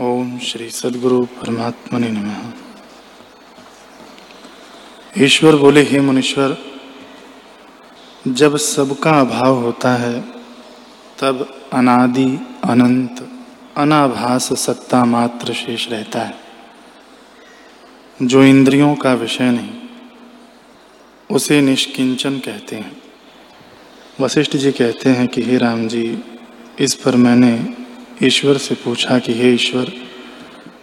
ओम श्री सदगुरु परमात्मा ने नमः। ईश्वर बोले, हे मुनीश्वर, जब सबका अभाव होता है, तब अनादि अनंत, अनाभास सत्ता मात्र शेष रहता है। जो इंद्रियों का विषय नहीं, उसे निष्किंचन कहते हैं। वशिष्ठ जी कहते हैं कि, हे राम जी, इस पर मैंने ईश्वर से पूछा कि हे ईश्वर,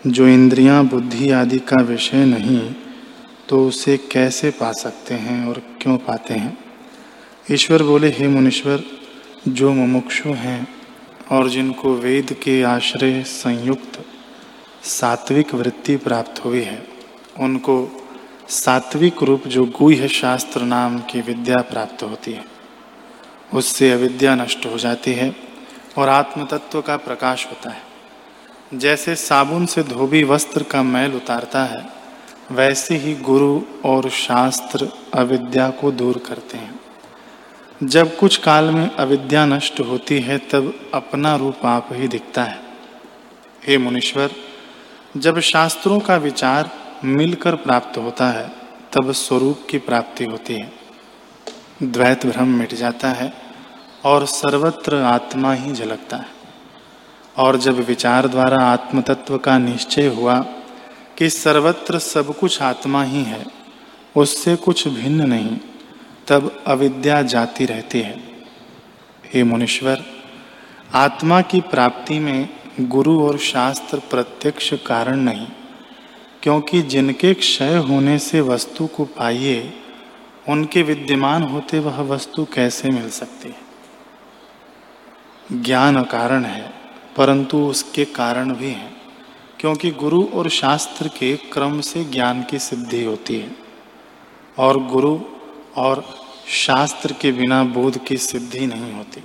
जो इंद्रियाँ, बुद्धि आदि का विषय नहीं तो उसे कैसे पा सकते हैं और क्यों पाते हैं? ईश्वर बोले, हे मुनीश्वर, जो मुमुक्षु हैं और जिनको वेद के आश्रय संयुक्त सात्विक वृत्ति प्राप्त हुई है, उनको सात्विक रूप जो गुह्य शास्त्र नाम की विद्या प्राप्त होती है, उससे अविद्या नष्ट हो जाती है। और आत्म तत्व का प्रकाश होता है। जैसे साबुन से धोबी वस्त्र का मैल उतारता है, वैसे ही गुरु और शास्त्र अविद्या को दूर करते हैं। जब कुछ काल में अविद्या नष्ट होती है, तब अपना रूप आप ही दिखता है। हे मुनीश्वर, जब शास्त्रों का विचार मिलकर प्राप्त होता है, तब स्वरूप की प्राप्ति होती है। द्वैत भ्रम मिट जाता है और सर्वत्र आत्मा ही झलकता है। और जब विचार द्वारा आत्म तत्व का निश्चय हुआ कि सर्वत्र सब कुछ आत्मा ही है, उससे कुछ भिन्न नहीं, तब अविद्या जाती रहती है। हे मुनीश्वर, आत्मा की प्राप्ति में गुरु और शास्त्र प्रत्यक्ष कारण नहीं, क्योंकि जिनके क्षय होने से वस्तु को पाइए, उनके विद्यमान होते वह वस्तु कैसे मिल सकती है? ज्ञान कारण है, परंतु उसके कारण भी हैं, क्योंकि गुरु और शास्त्र के क्रम से ज्ञान की सिद्धि होती है, और गुरु और शास्त्र के बिना बोध की सिद्धि नहीं होती।